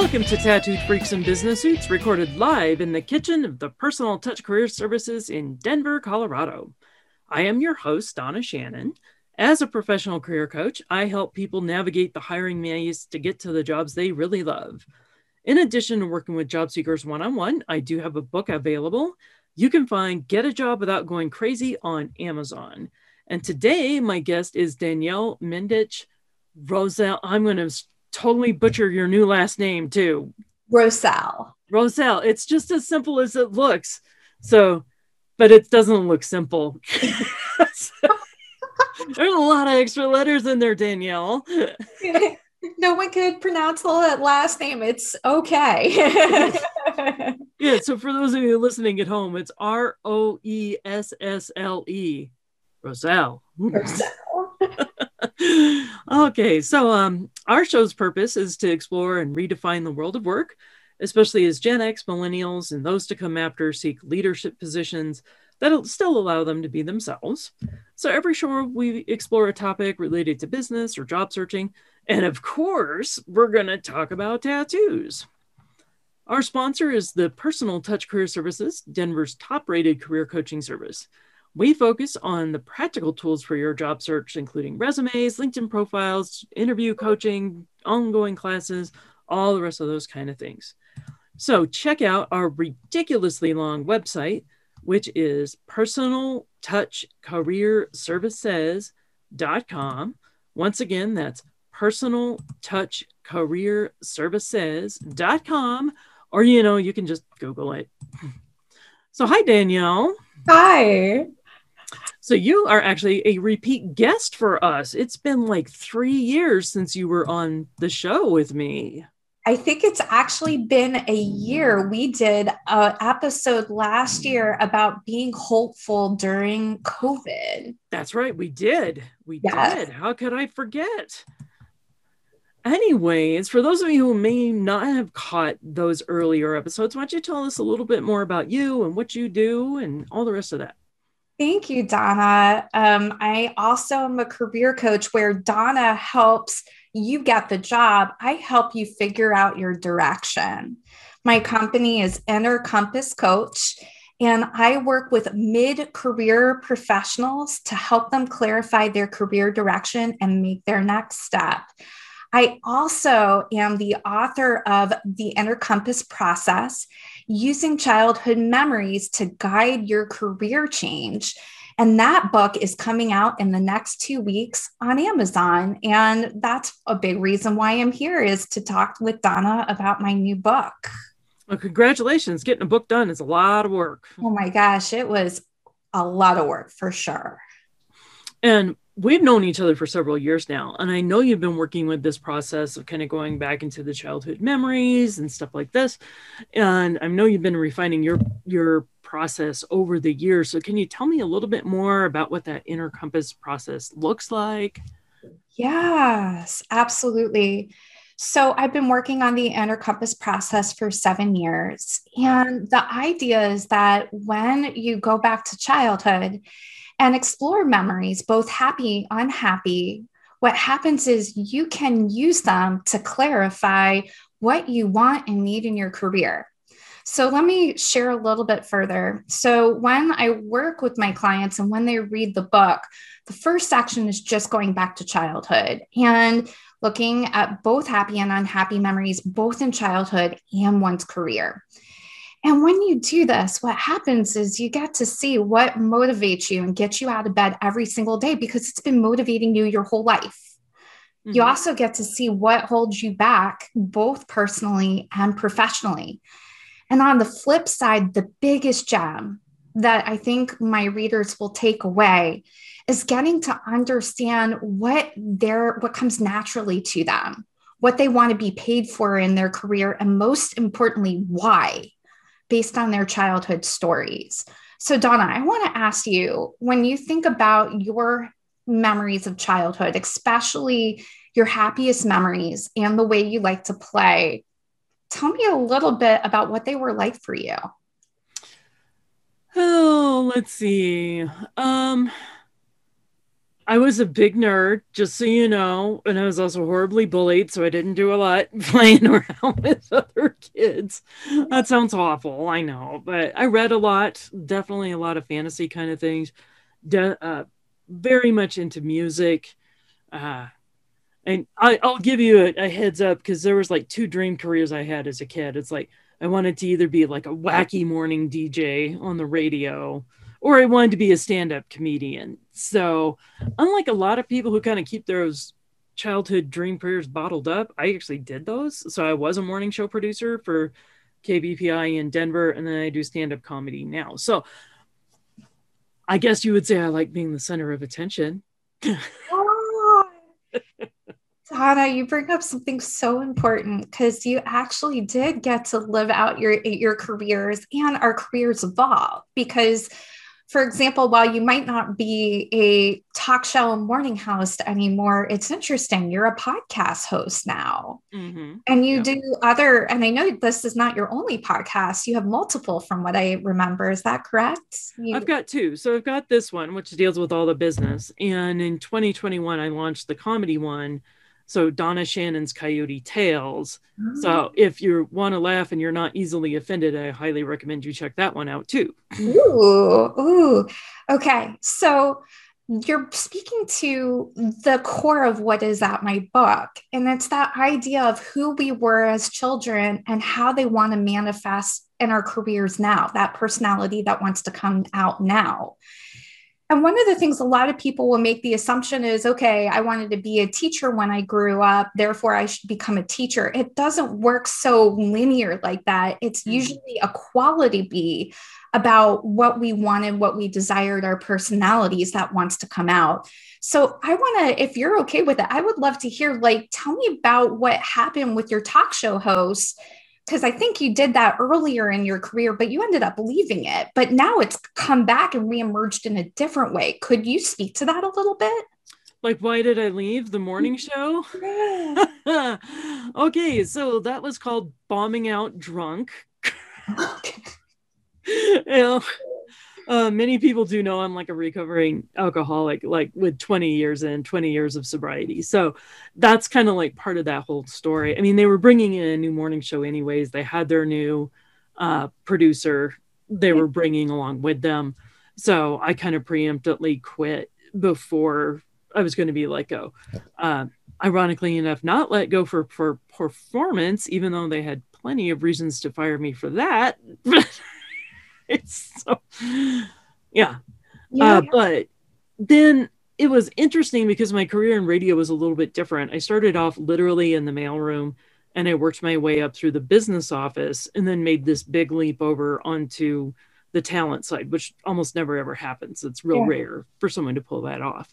Welcome to Tattooed Freaks and Business Suits, recorded live in the kitchen of the Personal Touch Career Services in Denver, Colorado. I am your host, Donna Shannon. As a professional career coach, I help people navigate the hiring maze to get to the jobs they really love. In addition to working with job seekers one on one, I do have a book available. You can find Get a Job Without Going Crazy on Amazon. And today, my guest is Danielle Menditch Roessle. I'm going to totally butcher your new last name too. Roessle. Roessle. It's just as simple as it looks. So, but it doesn't look simple. There's a lot of extra letters in there, Danielle. no one could pronounce that last name. It's okay. yeah. So for those of you listening at home, it's R O E S S L E, Roessle. Roessle. Okay. So um, our show's purpose is to explore and redefine the world of work, especially as Gen X, millennials, and those to come after seek leadership positions that'll still allow them to be themselves. So every show we explore a topic related to business or job searching. And of course, we're going to talk about tattoos. Our sponsor is the Personal Touch Career Services, Denver's top rated career coaching service. We focus on the practical tools for your job search, including resumes, LinkedIn profiles, interview coaching, ongoing classes, all the rest of those kind of things. So check out our ridiculously long website, which is personaltouchcareerservices.com. Once again, that's personaltouchcareerservices.com, or you know, you can just Google it. So, hi, Danielle. Hi. So, you are actually a repeat guest for us. It's been like three years since you were on the show with me. I think it's actually been a year. We did an episode last year about being hopeful during COVID. That's right. We did. We yes. did. How could I forget? Anyways, for those of you who may not have caught those earlier episodes, why don't you tell us a little bit more about you and what you do and all the rest of that? Thank you, Donna. Um, I also am a career coach where Donna helps you get the job, I help you figure out your direction. My company is Inner Compass Coach, and I work with mid career professionals to help them clarify their career direction and make their next step. I also am the author of The Inner Compass Process Using Childhood Memories to Guide Your Career Change. And that book is coming out in the next two weeks on Amazon. And that's a big reason why I'm here is to talk with Donna about my new book. Well, congratulations. Getting a book done is a lot of work. Oh my gosh, it was a lot of work for sure. And we've known each other for several years now. And I know you've been working with this process of kind of going back into the childhood memories and stuff like this. And I know you've been refining your your process over the years. So, can you tell me a little bit more about what that inner compass process looks like? Yes, absolutely. So, I've been working on the inner compass process for seven years. And the idea is that when you go back to childhood and explore memories, both happy, and unhappy, what happens is you can use them to clarify what you want and need in your career. So let me share a little bit further. So when I work with my clients and when they read the book, the first section is just going back to childhood and looking at both happy and unhappy memories, both in childhood and one's career. And when you do this, what happens is you get to see what motivates you and gets you out of bed every single day because it's been motivating you your whole life. Mm-hmm. You also get to see what holds you back, both personally and professionally. And on the flip side, the biggest gem that I think my readers will take away is getting to understand what their what comes naturally to them, what they want to be paid for in their career, and most importantly, why, based on their childhood stories. So, Donna, I want to ask you when you think about your memories of childhood, especially your happiest memories and the way you like to play, tell me a little bit about what they were like for you. Oh, let's see. Um, I was a big nerd, just so you know, and I was also horribly bullied, so I didn't do a lot playing around with other kids. That sounds awful, I know, but I read a lot, definitely a lot of fantasy kind of things. De- uh, very much into music. Uh, and I, will give you a, a heads up because there was like two dream careers I had as a kid. It's like I wanted to either be like a wacky morning DJ on the radio or I wanted to be a stand up comedian. So, unlike a lot of people who kind of keep those childhood dream careers bottled up, I actually did those. So, I was a morning show producer for KBPI in Denver, and then I do stand up comedy now. So, I guess you would say I like being the center of attention. oh. Donna, you bring up something so important because you actually did get to live out your your careers and our careers evolve because for example, while you might not be a talk show morning host anymore, it's interesting. You're a podcast host now. Mm-hmm. And you do other, and I know this is not your only podcast. You have multiple from what I remember. Is that correct? You- I've got two. So I've got this one, which deals with all the business. And in 2021, I launched the comedy one so Donna Shannon's Coyote Tales. Oh. So mm. if you want to laugh and you're not easily offended, I highly recommend you check that one out too. Ooh, ooh. Okay. So you're speaking to the core of what is at my book. And it's that idea of who we were as children and how they want to manifest in our careers now, that personality that wants to come out now. And one of the things a lot of people will make the assumption is okay, I wanted to be a teacher when I grew up, therefore I should become a teacher. It doesn't work so linear like that. It's mm-hmm. usually a quality bee about what we wanted, what we desired, our personalities that wants to come out. So I want to, if you're okay with it, I would love to hear, like, tell me about what happened with your talk show host because I think you did that earlier in your career, but you ended up leaving it. But now it's come back and reemerged in a different way. Could you speak to that a little bit? Like, why did I leave the morning mm-hmm. show? okay, so that was called Bombing Out Drunk. you know, uh, many people do know I'm like a recovering alcoholic, like with 20 years in, 20 years of sobriety. So that's kind of like part of that whole story. I mean, they were bringing in a new morning show, anyways. They had their new uh, producer they were bringing along with them. So I kind of preemptively quit before I was going to be let go. Uh, ironically enough, not let go for, for performance, even though they had plenty of reasons to fire me for that. it's so yeah. yeah. Uh, but then it was interesting because my career in radio was a little bit different. I started off literally in the mailroom and I worked my way up through the business office and then made this big leap over onto the talent side, which almost never ever happens. It's real yeah. rare for someone to pull that off.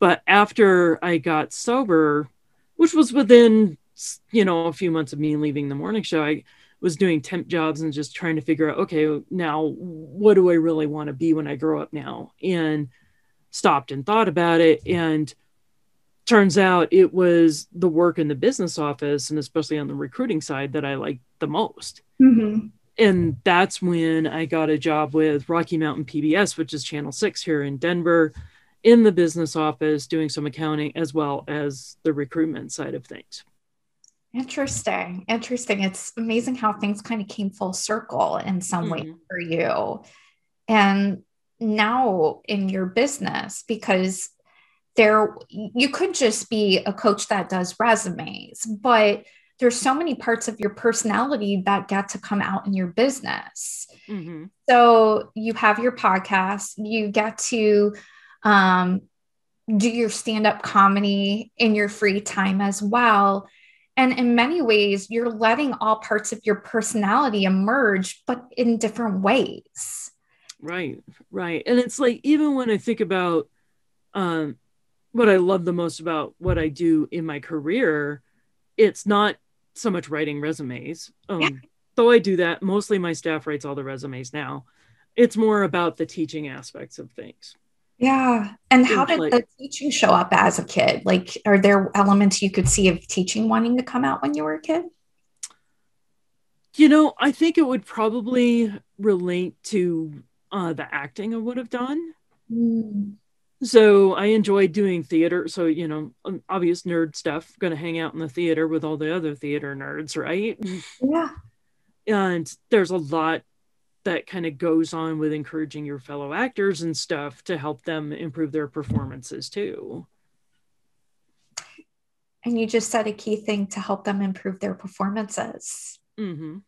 But after I got sober, which was within you know a few months of me leaving the morning show, I was doing temp jobs and just trying to figure out okay now what do i really want to be when i grow up now? And stopped and thought about it and turns out it was the work in the business office and especially on the recruiting side that i liked the most. Mm-hmm. and that's when i got a job with rocky mountain pbs which is channel 6 here in denver in the business office doing some accounting as well as the recruitment side of things Interesting. Interesting. It's amazing how things kind of came full circle in some mm-hmm. way for you. And now in your business, because there you could just be a coach that does resumes, but there's so many parts of your personality that get to come out in your business. Mm-hmm. So you have your podcast, you get to um, do your stand up comedy in your free time as well. And in many ways, you're letting all parts of your personality emerge, but in different ways. Right, right. And it's like, even when I think about um, what I love the most about what I do in my career, it's not so much writing resumes. Um, yeah. Though I do that, mostly my staff writes all the resumes now. It's more about the teaching aspects of things. Yeah. And how did like, the teaching show up as a kid? Like, are there elements you could see of teaching wanting to come out when you were a kid? You know, I think it would probably relate to uh, the acting I would have done. Mm. So I enjoyed doing theater. So, you know, um, obvious nerd stuff, going to hang out in the theater with all the other theater nerds, right? Yeah. And there's a lot that kind of goes on with encouraging your fellow actors and stuff to help them improve their performances too. And you just said a key thing to help them improve their performances. Mm-hmm.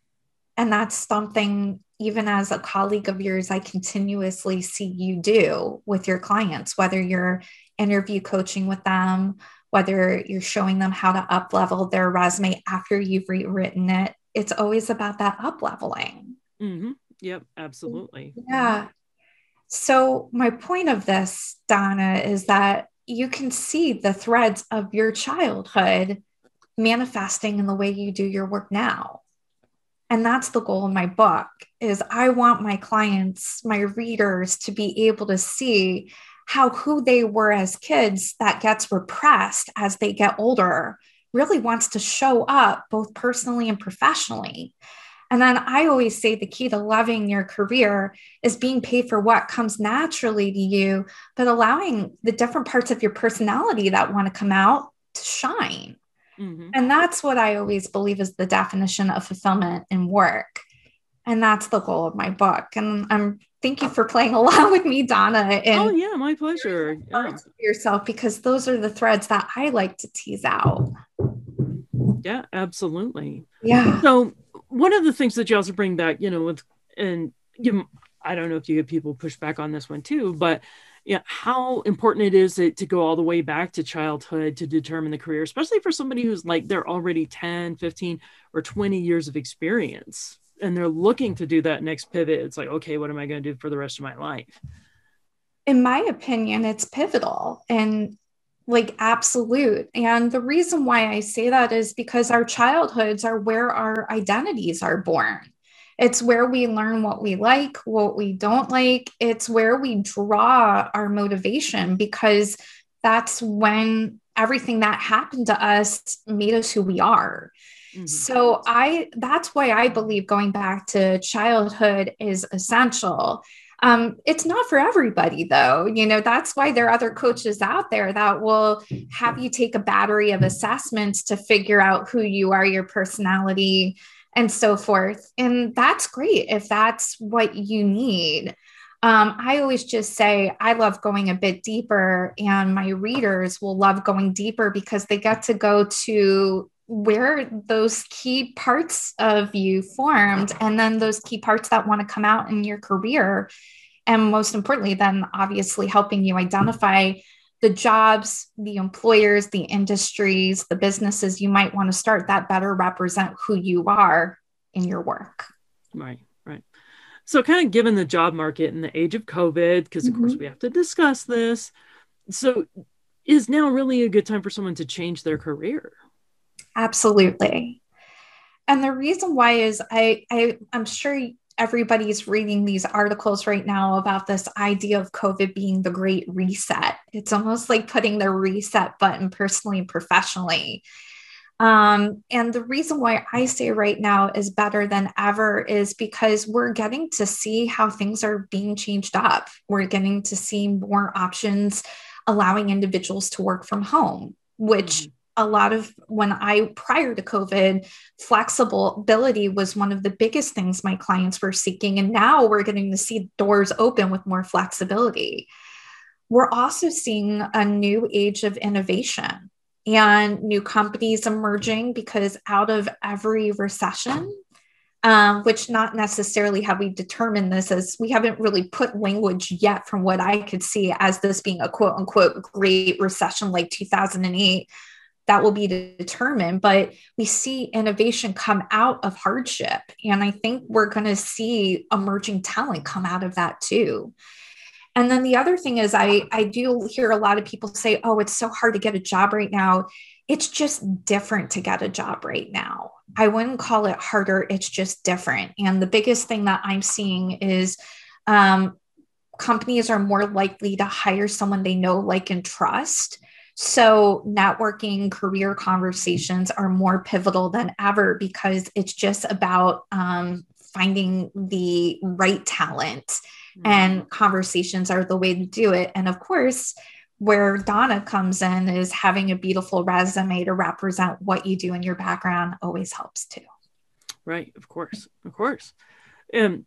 And that's something, even as a colleague of yours, I continuously see you do with your clients, whether you're interview coaching with them, whether you're showing them how to up level their resume after you've rewritten it. It's always about that up leveling. Mm-hmm. Yep, mm-hmm. absolutely. Yeah. So, my point of this, Donna, is that you can see the threads of your childhood manifesting in the way you do your work now. And that's the goal of my book is I want my clients, my readers to be able to see how who they were as kids that gets repressed as they get older really wants to show up both personally and professionally. And then I always say the key to loving your career is being paid for what comes naturally to you, but allowing the different parts of your personality that want to come out to shine. Mm-hmm. And that's what I always believe is the definition of fulfillment in work. And that's the goal of my book. And I'm thank you for playing along with me, Donna. And oh yeah, my pleasure. Yeah. Yourself because those are the threads that I like to tease out. Yeah, absolutely. Yeah. So one of the things that you also bring back, you know, with and you, I don't know if you get people push back on this one too, but yeah, how important it is to, to go all the way back to childhood to determine the career, especially for somebody who's like they're already 10, 15, or 20 years of experience and they're looking to do that next pivot. It's like, okay, what am I going to do for the rest of my life? In my opinion, it's pivotal and like absolute. And the reason why I say that is because our childhoods are where our identities are born. It's where we learn what we like, what we don't like. It's where we draw our motivation because that's when everything that happened to us made us who we are. Mm-hmm. So I that's why I believe going back to childhood is essential um, it's not for everybody, though. You know, that's why there are other coaches out there that will have you take a battery of assessments to figure out who you are, your personality, and so forth. And that's great if that's what you need. Um, I always just say I love going a bit deeper, and my readers will love going deeper because they get to go to where those key parts of you formed and then those key parts that want to come out in your career. And most importantly then obviously helping you identify the jobs the employers the industries the businesses you might want to start that better represent who you are in your work. Right right. So kind of given the job market in the age of covid because of mm-hmm. course we have to discuss this so is now really a good time for someone to change their career Absolutely. And the reason why is I, I I'm sure everybody's reading these articles right now about this idea of COVID being the great reset. It's almost like putting the reset button personally and professionally. Um, and the reason why I say right now is better than ever is because we're getting to see how things are being changed up. We're getting to see more options allowing individuals to work from home, which mm-hmm a lot of when I, prior to COVID, flexibility was one of the biggest things my clients were seeking. And now we're getting to see doors open with more flexibility. We're also seeing a new age of innovation and new companies emerging because out of every recession, um, which not necessarily have we determined this as we haven't really put language yet from what I could see as this being a quote unquote great recession like 2008 that will be determined. But we see innovation come out of hardship. And I think we're going to see emerging talent come out of that too. And then the other thing is, I, I do hear a lot of people say, oh, it's so hard to get a job right now. It's just different to get a job right now. I wouldn't call it harder, it's just different. And the biggest thing that I'm seeing is um, companies are more likely to hire someone they know, like, and trust so, networking career conversations are more pivotal than ever because it's just about um, finding the right talent mm-hmm. and conversations are the way to do it. And of course, where Donna comes in is having a beautiful resume to represent what you do in your background always helps too. Right, of course, of course. And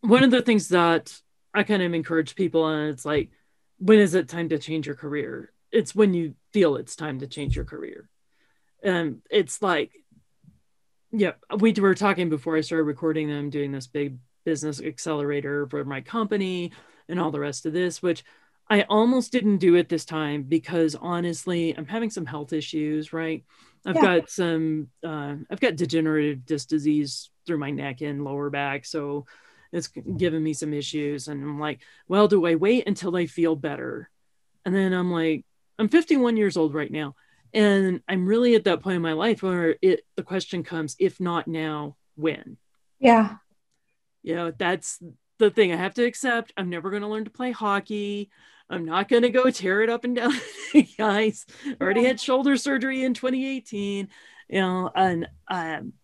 one of the things that I kind of encourage people and it's like, when is it time to change your career? It's when you feel it's time to change your career. And it's like, yeah, we were talking before I started recording them, doing this big business accelerator for my company and all the rest of this, which I almost didn't do it this time because honestly, I'm having some health issues, right? I've yeah. got some, uh, I've got degenerative disc disease through my neck and lower back. So it's given me some issues. And I'm like, well, do I wait until I feel better? And then I'm like, I'm 51 years old right now. And I'm really at that point in my life where it, the question comes, if not now, when? Yeah. You know, that's the thing I have to accept. I'm never going to learn to play hockey. I'm not going to go tear it up and down the ice. Already had shoulder surgery in 2018. You know, and um,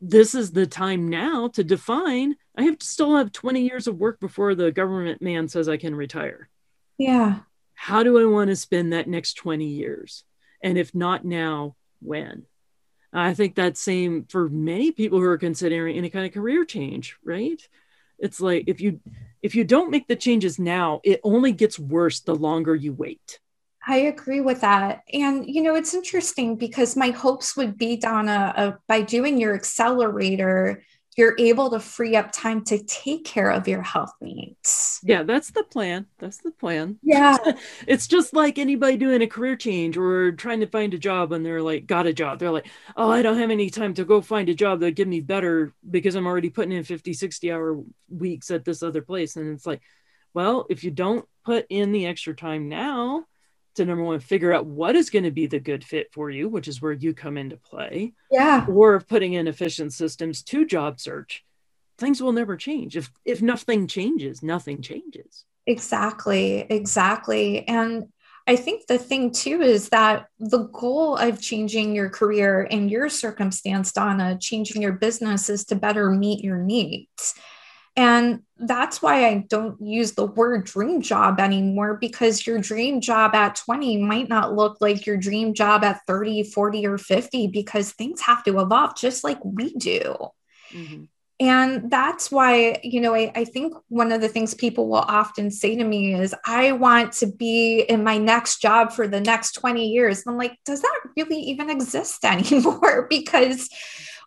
this is the time now to define. I have to still have 20 years of work before the government man says I can retire. Yeah. How do I want to spend that next 20 years? And if not now, when? I think that's same for many people who are considering any kind of career change, right? It's like if you if you don't make the changes now, it only gets worse the longer you wait. I agree with that. And, you know, it's interesting because my hopes would be, Donna, uh, by doing your accelerator, you're able to free up time to take care of your health needs. Yeah, that's the plan. That's the plan. Yeah. it's just like anybody doing a career change or trying to find a job and they're like, got a job. They're like, oh, I don't have any time to go find a job that give me better because I'm already putting in 50, 60 hour weeks at this other place. And it's like, well, if you don't put in the extra time now, to number one figure out what is going to be the good fit for you which is where you come into play yeah. or putting in efficient systems to job search things will never change. If if nothing changes nothing changes. Exactly exactly. And I think the thing too is that the goal of changing your career and your circumstance, Donna, changing your business is to better meet your needs. And that's why I don't use the word dream job anymore because your dream job at 20 might not look like your dream job at 30, 40, or 50 because things have to evolve just like we do. Mm-hmm. And that's why, you know, I, I, think one of the things people will often say to me is, I want to be in my next job for the next 20 years. And I'm like, does that really even exist anymore? because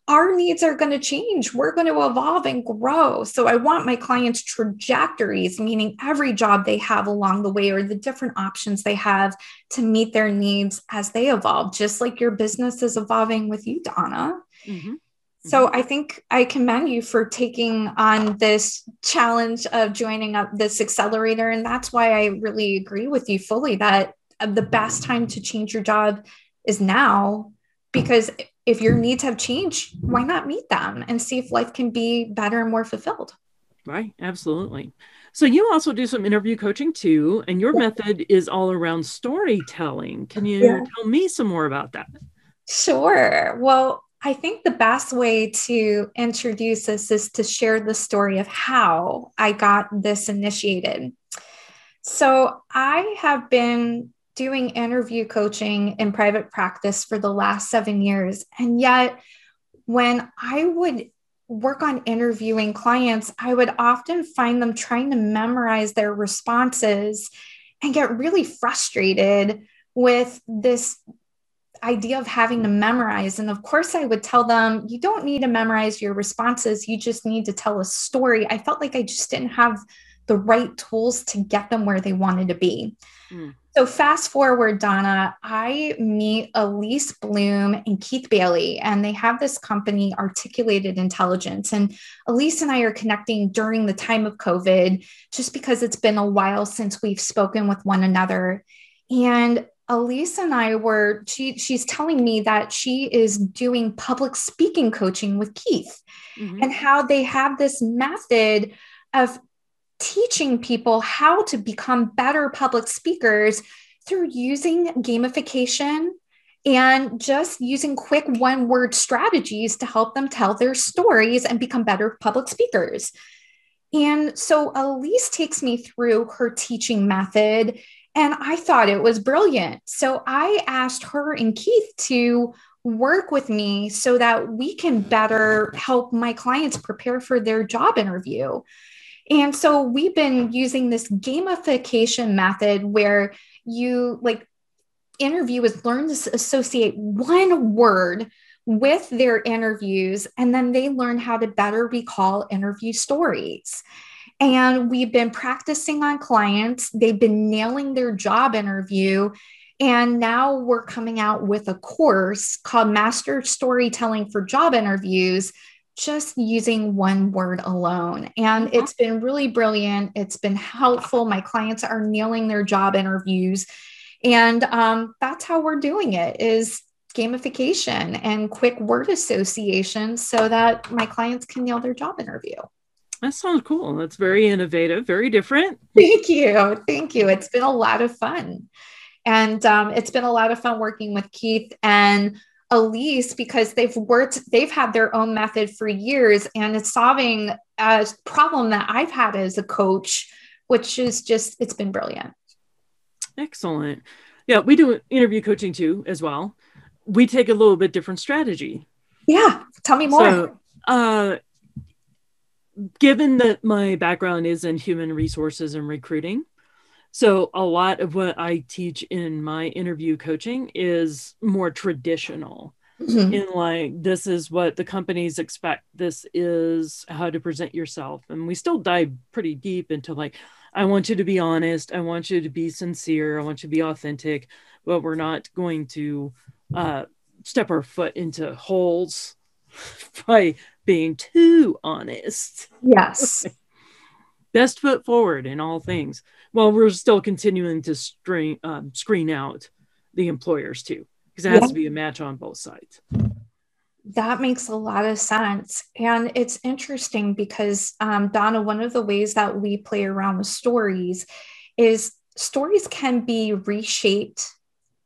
our needs are going to change. We're going to evolve and grow. So I want my clients' trajectories, meaning every job they have along the way or the different options they have to meet their needs as they evolve, just like your business is evolving with you, Donna. Mm-hmm. So I think I commend you for taking on this challenge of joining up this accelerator. And that's why I really agree with you fully that the best time to change your job is now because if your needs have changed, why not meet them and see if life can be better and more fulfilled? Right, absolutely. So you also do some interview coaching too, and your method is all around storytelling. Can you yeah. tell me some more about that? Sure. Well, I think the best way to introduce this is to share the story of how I got this initiated. So I have been doing interview coaching in private practice for the last seven years. And yet, when I would work on interviewing clients, I would often find them trying to memorize their responses and get really frustrated with this idea of having to memorize. And of course, I would tell them, you don't need to memorize your responses, you just need to tell a story. I felt like I just didn't have the right tools to get them where they wanted to be. Mm. So fast forward, Donna, I meet Elise Bloom and Keith Bailey, and they have this company, Articulated Intelligence. And Elise and I are connecting during the time of COVID, just because it's been a while since we've spoken with one another. And Elise and I were, she, she's telling me that she is doing public speaking coaching with Keith mm-hmm. and how they have this method of teaching people how to become better public speakers through using gamification and just using quick one word strategies to help them tell their stories and become better public speakers. And so Elise takes me through her teaching method, and I thought it was brilliant. So I asked her and Keith to work with me so that we can better help my clients prepare for their job interview. And so we've been using this gamification method where you like interviewers learn to associate one word with their interviews, and then they learn how to better recall interview stories. And we've been practicing on clients, they've been nailing their job interview. And now we're coming out with a course called Master Storytelling for Job Interviews, just using one word alone. And it's been really brilliant. It's been helpful. My clients are nailing their job interviews. And um, that's how we're doing it is gamification and quick word association so that my clients can nail their job interview. That sounds cool. That's very innovative, very different. Thank you. Thank you. It's been a lot of fun. And um, it's been a lot of fun working with Keith and Elise because they've worked, they've had their own method for years and it's solving a problem that I've had as a coach, which is just, it's been brilliant. Excellent. Yeah, we do interview coaching too, as well we take a little bit different strategy. Yeah, tell me more. So, uh, given that my background is in human resources and recruiting, so a lot of what I teach in my interview coaching is more traditional. Mm-hmm. In like, this is what the companies expect. This is how to present yourself. And we still dive pretty deep into like, I want you to be honest. I want you to be sincere. I want you to be authentic, but we're not going to uh, step our foot into holes by being too honest. Yes. Best foot forward in all things. Well, we're still continuing to screen um, screen out the employers too, because it has yeah. to be a match on both sides. That makes a lot of sense. And it's interesting because, um, Donna, one of the ways that we play around with stories is stories can be reshaped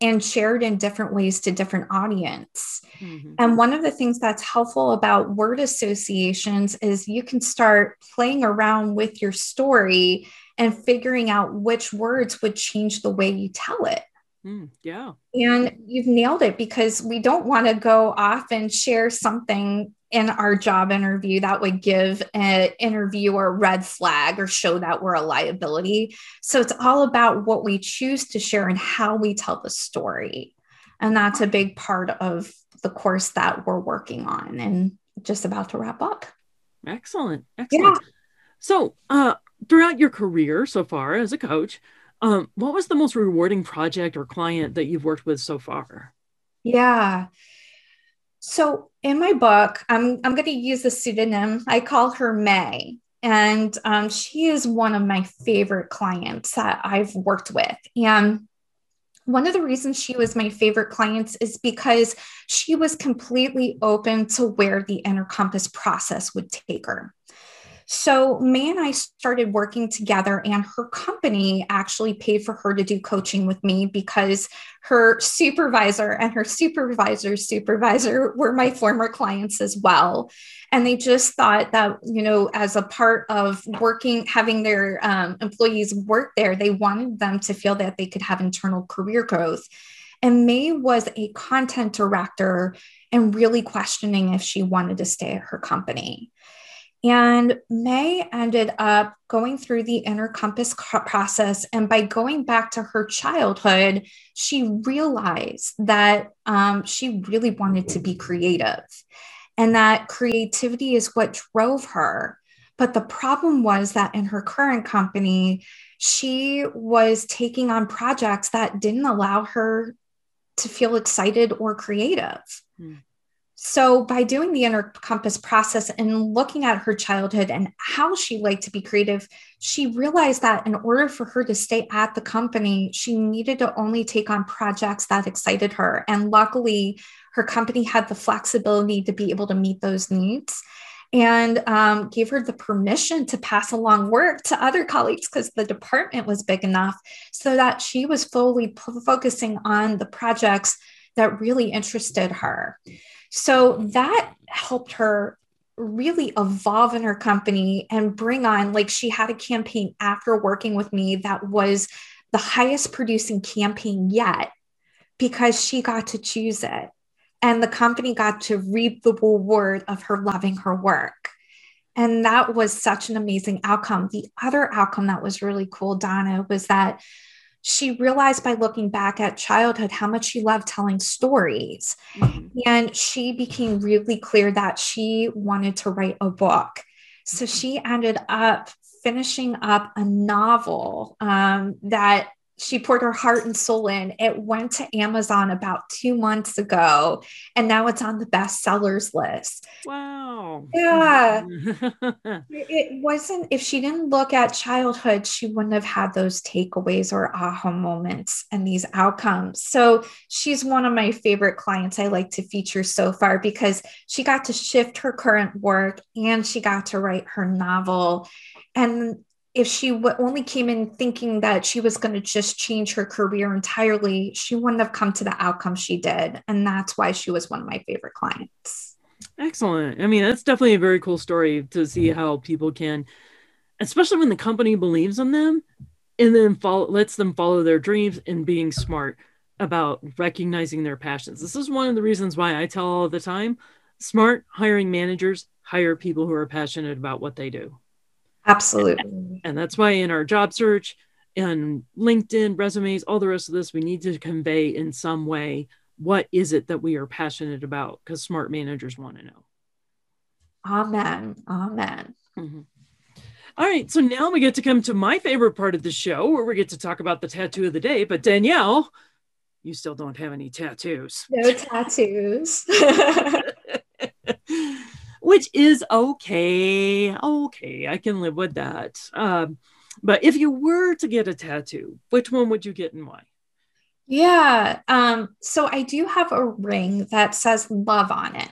and shared in different ways to different audience. Mm-hmm. And one of the things that's helpful about word associations is you can start playing around with your story and figuring out which words would change the way you tell it. Mm, yeah. And you've nailed it because we don't want to go off and share something in our job interview that would give an interviewer a red flag or show that we're a liability. So it's all about what we choose to share and how we tell the story. And that's a big part of the course that we're working on and just about to wrap up. Excellent. Excellent. Yeah. So, uh, throughout your career so far as a coach, um, what was the most rewarding project or client that you've worked with so far? Yeah. So in my book, I'm, I'm going to use a pseudonym. I call her May. And um, she is one of my favorite clients that I've worked with. And one of the reasons she was my favorite clients is because she was completely open to where the inner compass process would take her. So, May and I started working together, and her company actually paid for her to do coaching with me because her supervisor and her supervisor's supervisor were my former clients as well. And they just thought that, you know, as a part of working, having their um, employees work there, they wanted them to feel that they could have internal career growth. And May was a content director and really questioning if she wanted to stay at her company. And May ended up going through the inner compass process. And by going back to her childhood, she realized that um, she really wanted to be creative and that creativity is what drove her. But the problem was that in her current company, she was taking on projects that didn't allow her to feel excited or creative. Hmm. So, by doing the inner compass process and looking at her childhood and how she liked to be creative, she realized that in order for her to stay at the company, she needed to only take on projects that excited her. And luckily, her company had the flexibility to be able to meet those needs and um, gave her the permission to pass along work to other colleagues because the department was big enough so that she was fully p- focusing on the projects that really interested her. So that helped her really evolve in her company and bring on, like, she had a campaign after working with me that was the highest producing campaign yet because she got to choose it. And the company got to reap the reward of her loving her work. And that was such an amazing outcome. The other outcome that was really cool, Donna, was that she realized by looking back at childhood how much she loved telling stories. Mm-hmm. And she became really clear that she wanted to write a book. So she ended up finishing up a novel um, that she poured her heart and soul in. It went to Amazon about two months ago, and now it's on the bestsellers list. Wow. Yeah. it wasn't, if she didn't look at childhood, she wouldn't have had those takeaways or aha moments and these outcomes. So she's one of my favorite clients I like to feature so far because she got to shift her current work and she got to write her novel. And if she w- only came in thinking that she was going to just change her career entirely, she wouldn't have come to the outcome she did. And that's why she was one of my favorite clients. Excellent. I mean, that's definitely a very cool story to see how people can, especially when the company believes in them and then follow, lets them follow their dreams and being smart about recognizing their passions. This is one of the reasons why I tell all the time smart hiring managers hire people who are passionate about what they do. Absolutely. And that's why in our job search and LinkedIn resumes, all the rest of this, we need to convey in some way what is it that we are passionate about because smart managers want to know. Amen. Amen. Mm-hmm. All right, so now we get to come to my favorite part of the show where we get to talk about the tattoo of the day. But Danielle, you still don't have any tattoos. No tattoos. which is okay. Okay, I can live with that. Um, but if you were to get a tattoo, which one would you get and why? Yeah. Um, so I do have a ring that says love on it.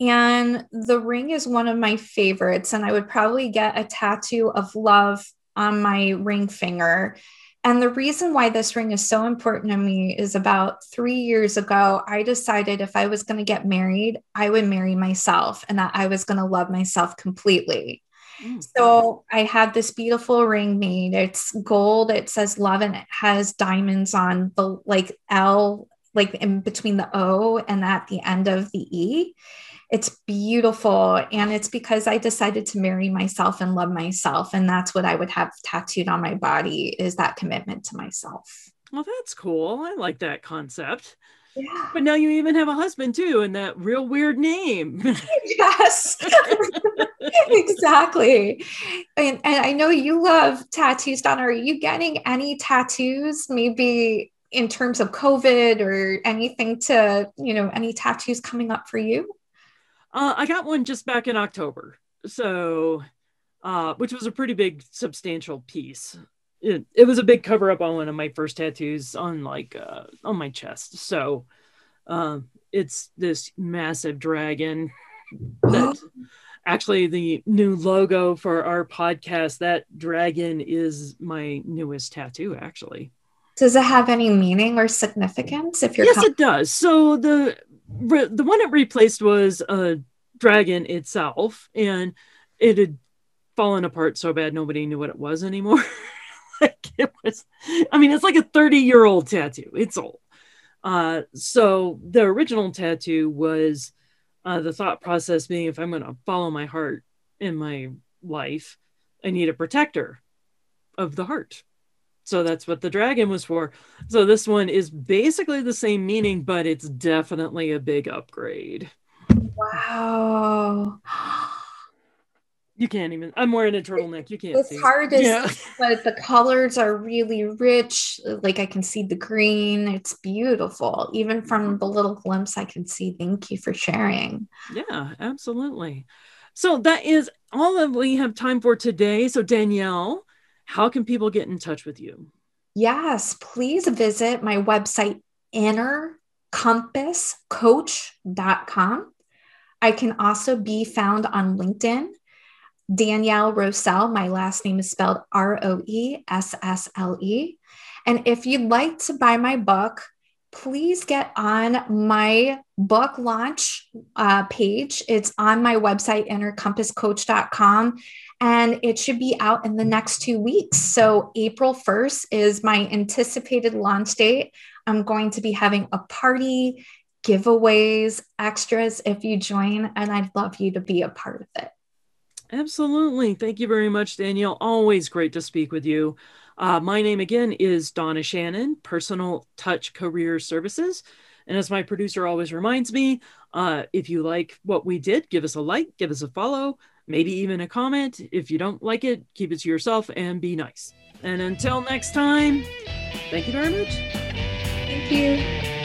And the ring is one of my favorites. And I would probably get a tattoo of love on my ring finger and the reason why this ring is so important to me is about three years ago, I decided if I was going to get married, I would marry myself and that I was going to love myself completely. Mm-hmm. So I had this beautiful ring made. It's gold. It says love and it has diamonds on the like L, like in between the O and at the end of the E. It's beautiful. And it's because I decided to marry myself and love myself. And that's what I would have tattooed on my body is that commitment to myself. Well, that's cool. I like that concept. Yeah. But now you even have a husband too, and that real weird name. yes, exactly. And, and I know you love tattoos, Donna. Are you getting any tattoos? Maybe in terms of COVID or anything to, you know, any tattoos coming up for you? Uh, I got one just back in October, so uh, which was a pretty big, substantial piece. It, it was a big cover up on one of my first tattoos on like uh, on my chest. So uh, it's this massive dragon that actually the new logo for our podcast. That dragon is my newest tattoo, actually. Does it have any meaning or significance? If you're yes, com- it does. So the re- the one it replaced was a dragon itself, and it had fallen apart so bad nobody knew what it was anymore. like it was, I mean, it's like a 30 year old tattoo. It's old. Uh, so the original tattoo was uh, the thought process being if I'm going to follow my heart in my life, I need a protector of the heart. So that's what the dragon was for. So this one is basically the same meaning, but it's definitely a big upgrade. Wow. You can't even. I'm wearing a turtleneck. You can't. It's see. hard to yeah. see, but the colors are really rich. Like I can see the green. It's beautiful. Even from mm-hmm. the little glimpse I can see. Thank you for sharing. Yeah, absolutely. So that is all that we have time for today. So Danielle, how can people get in touch with you? Yes, please visit my website, innercompasscoach.com. I can also be found on LinkedIn. Danielle Roessle, my last name is spelled R O E S S L E. And if you'd like to buy my book, please get on my book launch uh, page. It's on my website, innercompasscoach.com, and it should be out in the next two weeks. So, April 1st is my anticipated launch date. I'm going to be having a party, giveaways, extras if you join, and I'd love you to be a part of it. Absolutely. Thank you very much, Danielle. Always great to speak with you. Uh, my name again is Donna Shannon, Personal Touch Career Services. And as my producer always reminds me, uh, if you like what we did, give us a like, give us a follow, maybe even a comment. If you don't like it, keep it to yourself and be nice. And until next time, thank you very much. Thank you.